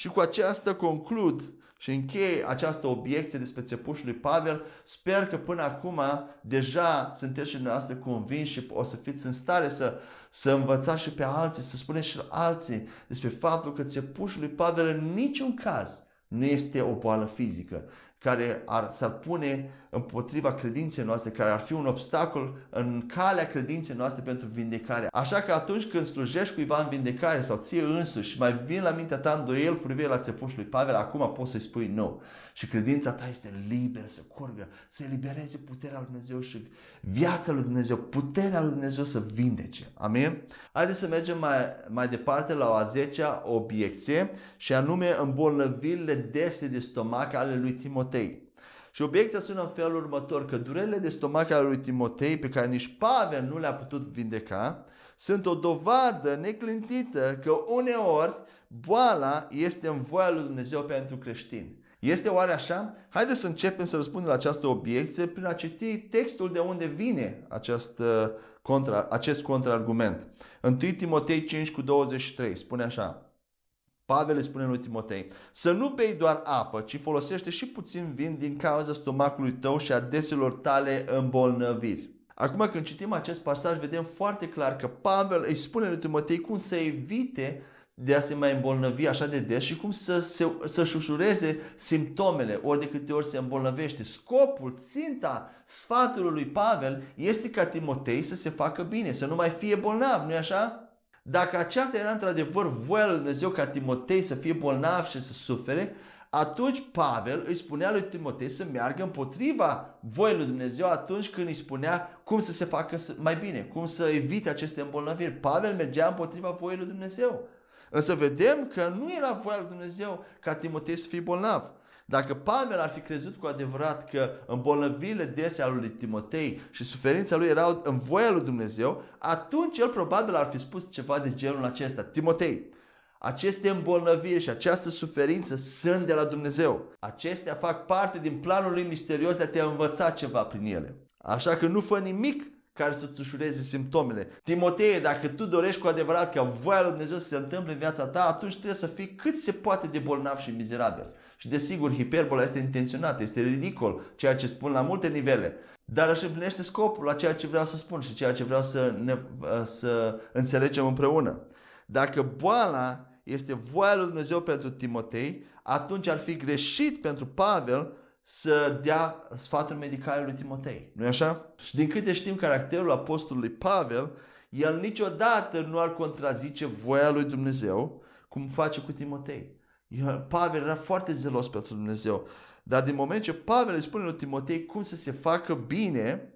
Și cu aceasta conclud și încheie această obiecție despre țepușul lui Pavel. Sper că până acum deja sunteți și dumneavoastră convinși și o să fiți în stare să, să învățați și pe alții, să spuneți și alții despre faptul că țepușul lui Pavel în niciun caz nu este o boală fizică care ar, s-ar pune împotriva credinței noastre, care ar fi un obstacol în calea credinței noastre pentru vindecare. Așa că atunci când slujești cuiva în vindecare sau ție însuși și mai vin la mintea ta îndoiel cu privire la țepușul lui Pavel, acum poți să-i spui nu. Și credința ta este liberă să curgă, să elibereze puterea lui Dumnezeu și viața lui Dumnezeu, puterea lui Dumnezeu să vindece. Amin? Haideți să mergem mai, mai departe la o a zecea obiecție și anume îmbolnăvirile dese de stomac ale lui Timotei. Și obiecția sună în felul următor, că durerile de stomac ale lui Timotei, pe care nici Pavel nu le-a putut vindeca, sunt o dovadă neclintită că uneori boala este în voia lui Dumnezeu pentru creștini. Este oare așa? Haideți să începem să răspundem la această obiecție prin a citi textul de unde vine acest, contra, acest contraargument. 1 Timotei 5 cu 23 spune așa. Pavel îi spune lui Timotei, să nu bei doar apă, ci folosește și puțin vin din cauza stomacului tău și a deselor tale îmbolnăviri. Acum când citim acest pasaj, vedem foarte clar că Pavel îi spune lui Timotei cum să evite de a se mai îmbolnăvi așa de des și cum să, se, să-și ușureze simptomele ori de câte ori se îmbolnăvește. Scopul, ținta sfatului lui Pavel este ca Timotei să se facă bine, să nu mai fie bolnav, nu-i așa? Dacă aceasta era într-adevăr voia lui Dumnezeu ca Timotei să fie bolnav și să sufere, atunci Pavel îi spunea lui Timotei să meargă împotriva voii lui Dumnezeu atunci când îi spunea cum să se facă mai bine, cum să evite aceste îmbolnăviri. Pavel mergea împotriva voii lui Dumnezeu. Însă vedem că nu era voia lui Dumnezeu ca Timotei să fie bolnav. Dacă Pavel ar fi crezut cu adevărat că îmbolnăvirile dese ale lui Timotei și suferința lui erau în voia lui Dumnezeu, atunci el probabil ar fi spus ceva de genul acesta. Timotei, aceste îmbolnăviri și această suferință sunt de la Dumnezeu. Acestea fac parte din planul lui misterios de a te învăța ceva prin ele. Așa că nu fă nimic care să-ți ușureze simptomele. Timotei, dacă tu dorești cu adevărat ca voia lui Dumnezeu să se întâmple în viața ta, atunci trebuie să fii cât se poate de bolnav și mizerabil. Și desigur, hiperbola este intenționată, este ridicol, ceea ce spun la multe nivele. Dar își împlinește scopul la ceea ce vreau să spun și ceea ce vreau să, ne, să înțelegem împreună. Dacă boala este voia lui Dumnezeu pentru Timotei, atunci ar fi greșit pentru Pavel să dea sfatul medicale lui Timotei. nu e așa? Și din câte știm caracterul apostolului Pavel, el niciodată nu ar contrazice voia lui Dumnezeu cum face cu Timotei. Pavel era foarte zelos pentru Dumnezeu. Dar din moment ce Pavel îi spune lui Timotei cum să se facă bine,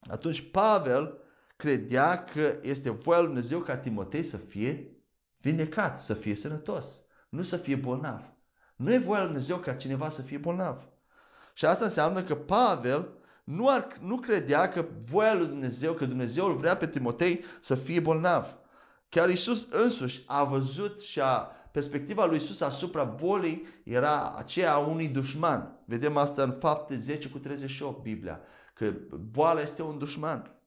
atunci Pavel credea că este voia lui Dumnezeu ca Timotei să fie vindecat, să fie sănătos, nu să fie bolnav. Nu e voia lui Dumnezeu ca cineva să fie bolnav. Și asta înseamnă că Pavel nu, ar, nu credea că voia lui Dumnezeu, că Dumnezeu îl vrea pe Timotei să fie bolnav. Chiar Isus însuși a văzut și a perspectiva lui Isus asupra bolii era aceea a unui dușman. Vedem asta în fapte 10 cu 38 Biblia, că boala este un dușman.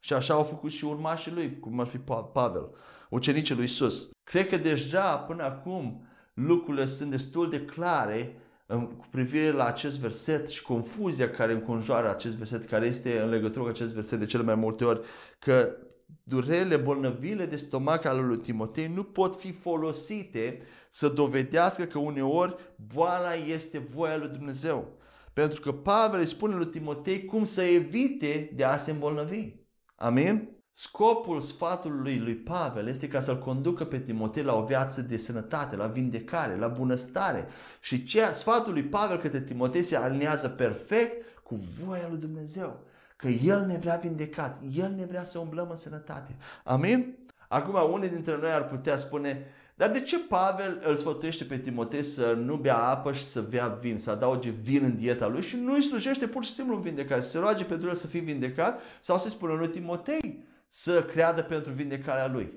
Și așa au făcut și urmașii lui, cum ar fi Pavel, ucenicii lui Isus. Cred că deja până acum lucrurile sunt destul de clare cu privire la acest verset și confuzia care înconjoară acest verset, care este în legătură cu acest verset de cele mai multe ori, că durerile, bolnăvile de stomac ale lui Timotei nu pot fi folosite să dovedească că uneori boala este voia lui Dumnezeu. Pentru că Pavel îi spune lui Timotei cum să evite de a se îmbolnăvi. Amin? Scopul sfatului lui Pavel este ca să-l conducă pe Timotei la o viață de sănătate, la vindecare, la bunăstare. Și ceea, sfatul lui Pavel către Timotei se aliniază perfect cu voia lui Dumnezeu. Că El ne vrea vindecați, El ne vrea să umblăm în sănătate. Amin? Acum, unii dintre noi ar putea spune, dar de ce Pavel îl sfătuiește pe Timotei să nu bea apă și să bea vin, să adauge vin în dieta lui și nu îi slujește pur și simplu în vindecare, să se roage pentru el să fie vindecat sau să-i spună lui Timotei să creadă pentru vindecarea lui.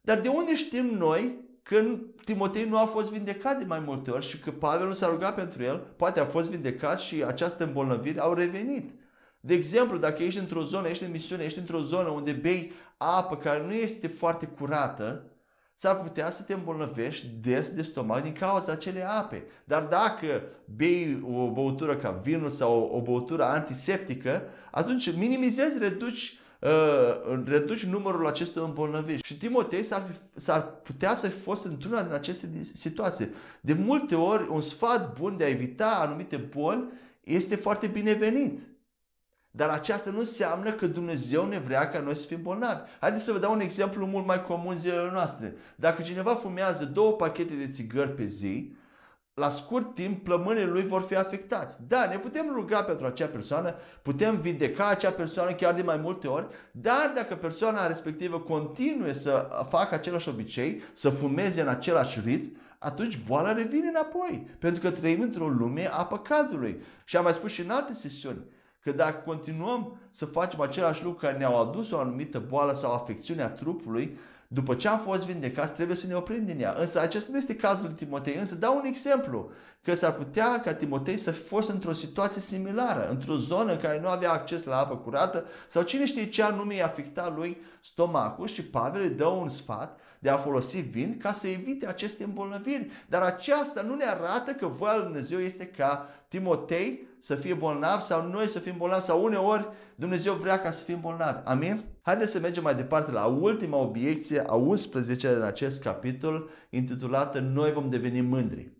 Dar de unde știm noi că Timotei nu a fost vindecat de mai multe ori și că Pavel nu s-a rugat pentru el, poate a fost vindecat și această îmbolnăvire au revenit. De exemplu, dacă ești într-o zonă, ești în misiune, ești într-o zonă unde bei apă care nu este foarte curată, s-ar putea să te îmbolnăvești des de stomac din cauza acelei ape. Dar dacă bei o băutură ca vinul sau o băutură antiseptică, atunci minimizezi, reduci Uh, reduci numărul acestor îmbolnăviri. Și Timotei s-ar, s-ar putea să fi fost într-una din aceste situații. De multe ori, un sfat bun de a evita anumite boli este foarte binevenit. Dar aceasta nu înseamnă că Dumnezeu ne vrea ca noi să fim bolnavi. Haideți să vă dau un exemplu mult mai comun zilele noastre. Dacă cineva fumează două pachete de țigări pe zi, la scurt timp plămânile lui vor fi afectați. Da, ne putem ruga pentru acea persoană, putem vindeca acea persoană chiar de mai multe ori, dar dacă persoana respectivă continuă să facă același obicei, să fumeze în același ritm, atunci boala revine înapoi. Pentru că trăim într-o lume a păcatului. Și am mai spus și în alte sesiuni că dacă continuăm să facem același lucru care ne-au adus o anumită boală sau afecțiune a trupului, după ce am fost vindecați, trebuie să ne oprim din ea. Însă acesta nu este cazul lui Timotei. Însă dau un exemplu. Că s-ar putea ca Timotei să fi fost într-o situație similară, într-o zonă în care nu avea acces la apă curată sau cine știe ce anume i-a afectat lui stomacul și Pavel îi dă un sfat de a folosi vin ca să evite aceste îmbolnăviri. Dar aceasta nu ne arată că voia lui Dumnezeu este ca Timotei să fie bolnav sau noi să fim bolnavi sau uneori Dumnezeu vrea ca să fim bolnavi. Amin? Haideți să mergem mai departe la ultima obiecție, a 11 din acest capitol, intitulată Noi vom deveni mândri.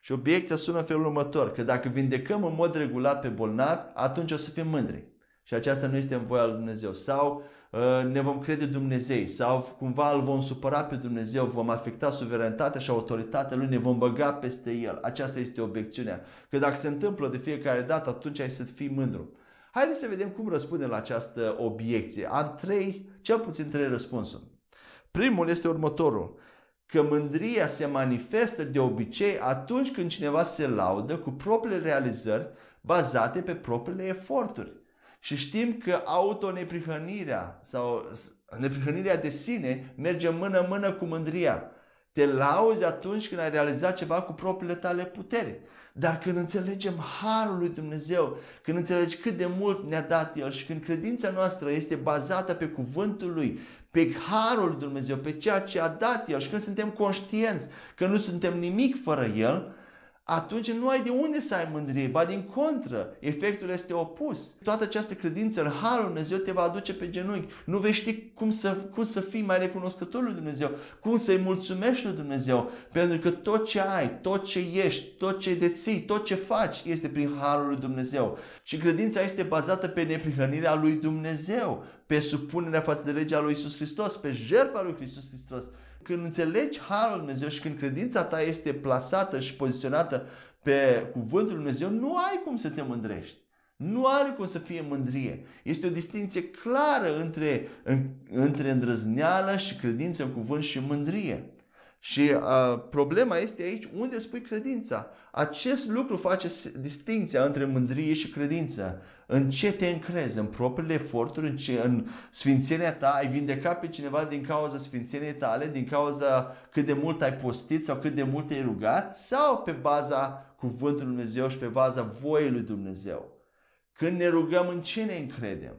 Și obiecția sună în felul următor, că dacă vindecăm în mod regulat pe bolnavi, atunci o să fim mândri. Și aceasta nu este în voia lui Dumnezeu. Sau uh, ne vom crede Dumnezei sau cumva îl vom supăra pe Dumnezeu, vom afecta suveranitatea și autoritatea lui, ne vom băga peste el. Aceasta este obiecțiunea. Că dacă se întâmplă de fiecare dată, atunci ai să fii mândru. Haideți să vedem cum răspundem la această obiecție. Am trei, cel puțin trei răspunsuri. Primul este următorul. Că mândria se manifestă de obicei atunci când cineva se laudă cu propriile realizări bazate pe propriile eforturi. Și știm că autoneprihănirea sau neprihănirea de sine merge mână-mână cu mândria. Te lauzi atunci când ai realizat ceva cu propriile tale putere. Dar când înțelegem harul lui Dumnezeu, când înțelegi cât de mult ne-a dat El și când credința noastră este bazată pe cuvântul Lui, pe harul lui Dumnezeu, pe ceea ce a dat El și când suntem conștienți că nu suntem nimic fără El, atunci nu ai de unde să ai mândrie, ba din contră, efectul este opus. Toată această credință în Harul Dumnezeu te va aduce pe genunchi. Nu vei ști cum să, cum să fii mai recunoscător lui Dumnezeu, cum să-i mulțumești lui Dumnezeu, pentru că tot ce ai, tot ce ești, tot ce deții, tot ce faci este prin Harul lui Dumnezeu. Și credința este bazată pe neprihănirea lui Dumnezeu, pe supunerea față de legea lui Isus Hristos, pe jertfa lui Isus Hristos când înțelegi Harul Lui Dumnezeu și când credința ta este plasată și poziționată pe Cuvântul Lui Dumnezeu, nu ai cum să te mândrești. Nu are cum să fie mândrie. Este o distinție clară între, în, între îndrăzneală și credință în cuvânt și mândrie. Și uh, problema este aici unde spui credința. Acest lucru face distinția între mândrie și credință. În ce te încrezi? În propriile eforturi? În, ce, în sfințenia ta? Ai vindecat pe cineva din cauza sfințeniei tale? Din cauza cât de mult ai postit sau cât de mult ai rugat? Sau pe baza cuvântului Dumnezeu și pe baza voii lui Dumnezeu? Când ne rugăm, în ce ne încredem?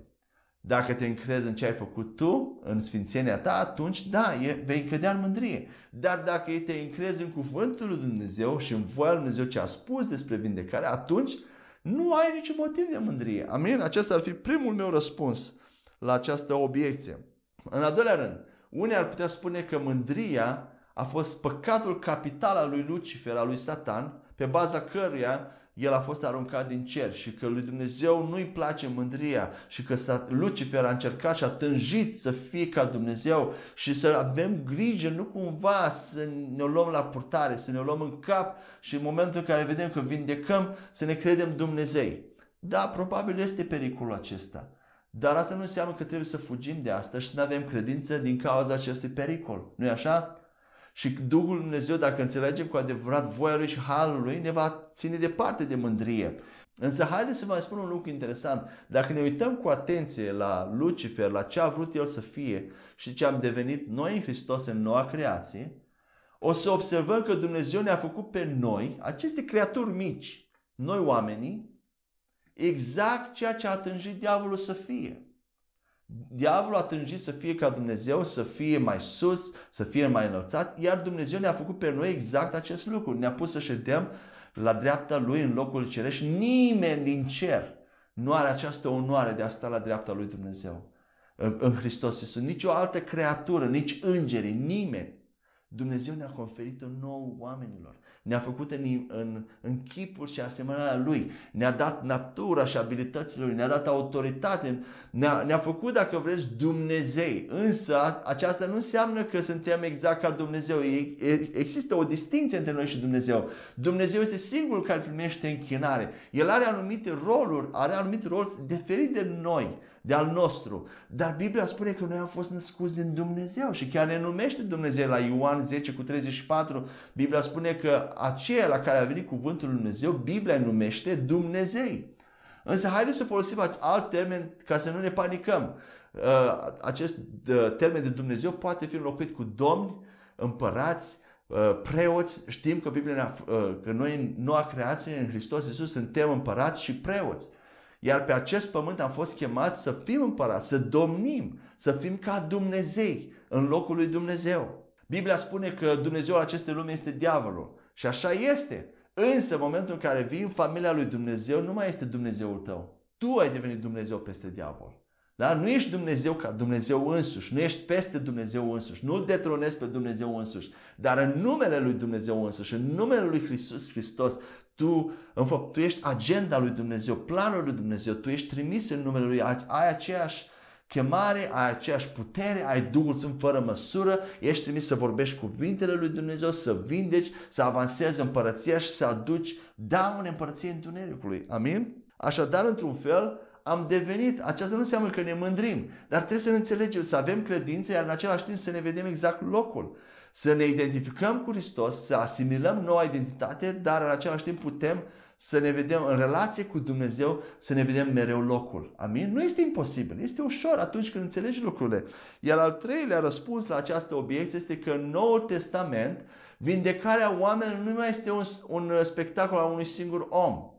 Dacă te încrezi în ce ai făcut tu, în sfințenia ta, atunci da, e, vei cădea în mândrie. Dar dacă te încrezi în cuvântul lui Dumnezeu și în voia lui Dumnezeu ce a spus despre vindecare, atunci nu ai niciun motiv de mândrie. Amin? Acesta ar fi primul meu răspuns la această obiecție. În al doilea rând, unii ar putea spune că mândria a fost păcatul capital al lui Lucifer, al lui Satan, pe baza căruia el a fost aruncat din cer și că lui Dumnezeu nu-i place mândria și că Lucifer a încercat și a tânjit să fie ca Dumnezeu și să avem grijă, nu cumva să ne o luăm la purtare, să ne o luăm în cap și în momentul în care vedem că vindecăm, să ne credem Dumnezei. Da, probabil este pericolul acesta. Dar asta nu înseamnă că trebuie să fugim de asta și să nu avem credință din cauza acestui pericol. nu e așa? Și Duhul Dumnezeu, dacă înțelegem cu adevărat voia Lui și Harul Lui, ne va ține departe de mândrie. Însă haideți să vă mai spun un lucru interesant. Dacă ne uităm cu atenție la Lucifer, la ce a vrut el să fie și ce am devenit noi în Hristos în noua creație, o să observăm că Dumnezeu ne-a făcut pe noi, aceste creaturi mici, noi oamenii, exact ceea ce a tânjit diavolul să fie. Diavolul a tânjit să fie ca Dumnezeu, să fie mai sus, să fie mai înălțat, iar Dumnezeu ne-a făcut pe noi exact acest lucru. Ne-a pus să ședem la dreapta Lui în locul cerești. Nimeni din cer nu are această onoare de a sta la dreapta Lui Dumnezeu. În, în Hristos Iisus. Nici o altă creatură, nici îngerii, nimeni. Dumnezeu ne-a conferit-o nouă oamenilor ne-a făcut în, în, în chipul și asemănarea Lui, ne-a dat natura și abilitățile Lui, ne-a dat autoritate, ne-a, ne-a făcut, dacă vreți, Dumnezei. Însă aceasta nu înseamnă că suntem exact ca Dumnezeu. Există o distinție între noi și Dumnezeu. Dumnezeu este singurul care primește închinare. El are anumite roluri, are anumite roluri diferite de noi de al nostru. Dar Biblia spune că noi am fost născuți din Dumnezeu și chiar ne numește Dumnezeu la Ioan 10 cu 34. Biblia spune că aceea la care a venit cuvântul lui Dumnezeu, Biblia numește Dumnezei. Însă haideți să folosim alt termen ca să nu ne panicăm. Uh, acest uh, termen de Dumnezeu poate fi înlocuit cu domni, împărați, uh, preoți. Știm că Biblia că noi în noua creație, în Hristos Iisus, suntem împărați și preoți. Iar pe acest pământ am fost chemați să fim împărați, să domnim, să fim ca Dumnezei în locul lui Dumnezeu. Biblia spune că Dumnezeul acestei lume este diavolul. Și așa este. Însă, în momentul în care vii în familia lui Dumnezeu, nu mai este Dumnezeul tău. Tu ai devenit Dumnezeu peste diavol. Da? Nu ești Dumnezeu ca Dumnezeu însuși, nu ești peste Dumnezeu însuși, nu-L detronezi pe Dumnezeu însuși, dar în numele lui Dumnezeu însuși, în numele lui Hristos Hristos, tu înfăptuiești agenda lui Dumnezeu, planul lui Dumnezeu, tu ești trimis în numele lui, ai aceeași chemare, ai aceeași putere, ai Duhul Sfânt fără măsură, ești trimis să vorbești cuvintele lui Dumnezeu, să vindeci, să avansezi împărăția și să aduci daune împărăției întunericului. Amin? Așadar, într-un fel, am devenit, aceasta nu înseamnă că ne mândrim, dar trebuie să ne înțelegem, să avem credință, iar în același timp să ne vedem exact locul să ne identificăm cu Hristos, să asimilăm noua identitate, dar în același timp putem să ne vedem în relație cu Dumnezeu, să ne vedem mereu locul. Amin? Nu este imposibil, este ușor atunci când înțelegi lucrurile. Iar al treilea răspuns la această obiecție este că în Noul Testament vindecarea oamenilor nu mai este un, un spectacol al unui singur om.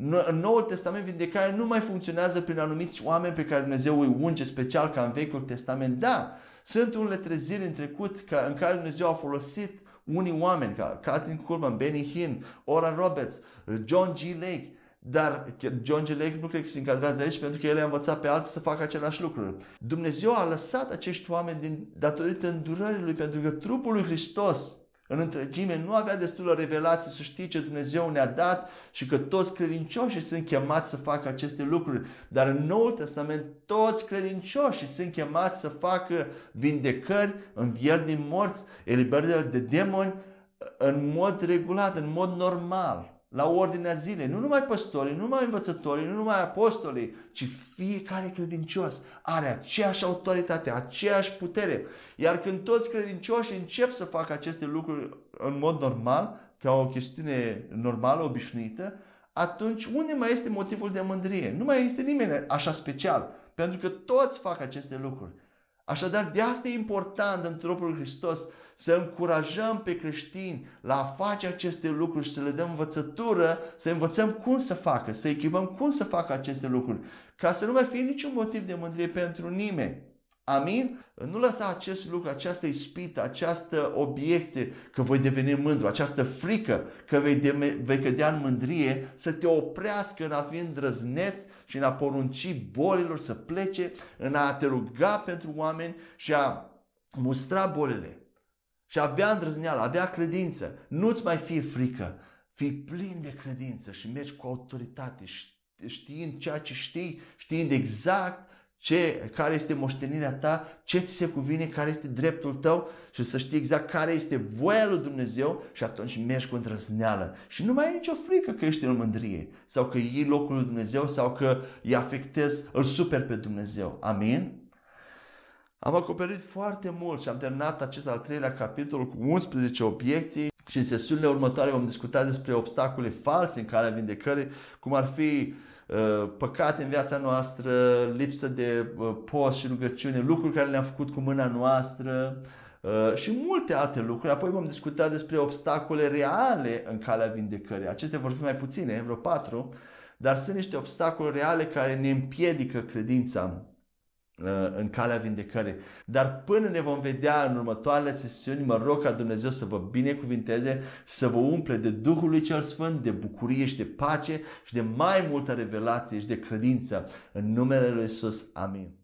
În Noul Testament vindecarea nu mai funcționează prin anumiți oameni pe care Dumnezeu îi unge special ca în Vechiul Testament. Da, sunt unele treziri în trecut ca, în care Dumnezeu a folosit unii oameni, ca Catherine Kuhlman, Benny Hinn, Oral Roberts, John G. Lake, dar John G. Lake nu cred că se încadrează aici pentru că el a învățat pe alții să facă același lucruri. Dumnezeu a lăsat acești oameni din, datorită îndurării lui pentru că trupul lui Hristos în întregime nu avea destulă revelație să știe ce Dumnezeu ne-a dat și că toți credincioșii sunt chemați să facă aceste lucruri. Dar în Noul Testament toți credincioșii sunt chemați să facă vindecări, învieri din morți, eliberări de demoni în mod regulat, în mod normal la ordinea zilei. Nu numai păstorii, nu numai învățătorii, nu numai apostolii, ci fiecare credincios are aceeași autoritate, aceeași putere. Iar când toți credincioșii încep să facă aceste lucruri în mod normal, ca o chestiune normală, obișnuită, atunci unde mai este motivul de mândrie? Nu mai este nimeni așa special, pentru că toți fac aceste lucruri. Așadar, de asta e important în trupul Hristos să încurajăm pe creștini la a face aceste lucruri și să le dăm învățătură, să învățăm cum să facă, să echipăm cum să facă aceste lucruri, ca să nu mai fie niciun motiv de mândrie pentru nimeni. Amin? Nu lăsa acest lucru, această ispită, această obiecție că voi deveni mândru, această frică că vei, de, vei cădea în mândrie să te oprească în a fi îndrăzneț și în a porunci bolilor să plece, în a te ruga pentru oameni și a mustra bolile. Și avea îndrăzneală, avea credință. Nu-ți mai fie frică. Fii plin de credință și mergi cu autoritate, știind ceea ce știi, știind exact ce, care este moștenirea ta, ce ți se cuvine, care este dreptul tău și să știi exact care este voia lui Dumnezeu și atunci mergi cu îndrăzneală. Și nu mai ai nicio frică că ești în mândrie sau că iei locul lui Dumnezeu sau că îi afectezi, îl super pe Dumnezeu. Amin? Am acoperit foarte mult și am terminat acest al treilea capitol cu 11 obiecții și în sesiunile următoare vom discuta despre obstacole false în calea vindecării, cum ar fi Uh, păcate în viața noastră, lipsă de uh, post și rugăciune, lucruri care le-am făcut cu mâna noastră uh, și multe alte lucruri. Apoi vom discuta despre obstacole reale în calea vindecării. Acestea vor fi mai puține, vreo patru, dar sunt niște obstacole reale care ne împiedică credința Uh, în calea vindecării. Dar până ne vom vedea în următoarele sesiuni, mă rog ca Dumnezeu să vă binecuvinteze și să vă umple de Duhul lui Cel Sfânt, de bucurie și de pace și de mai multă revelație și de credință. În numele Lui Iisus. Amin.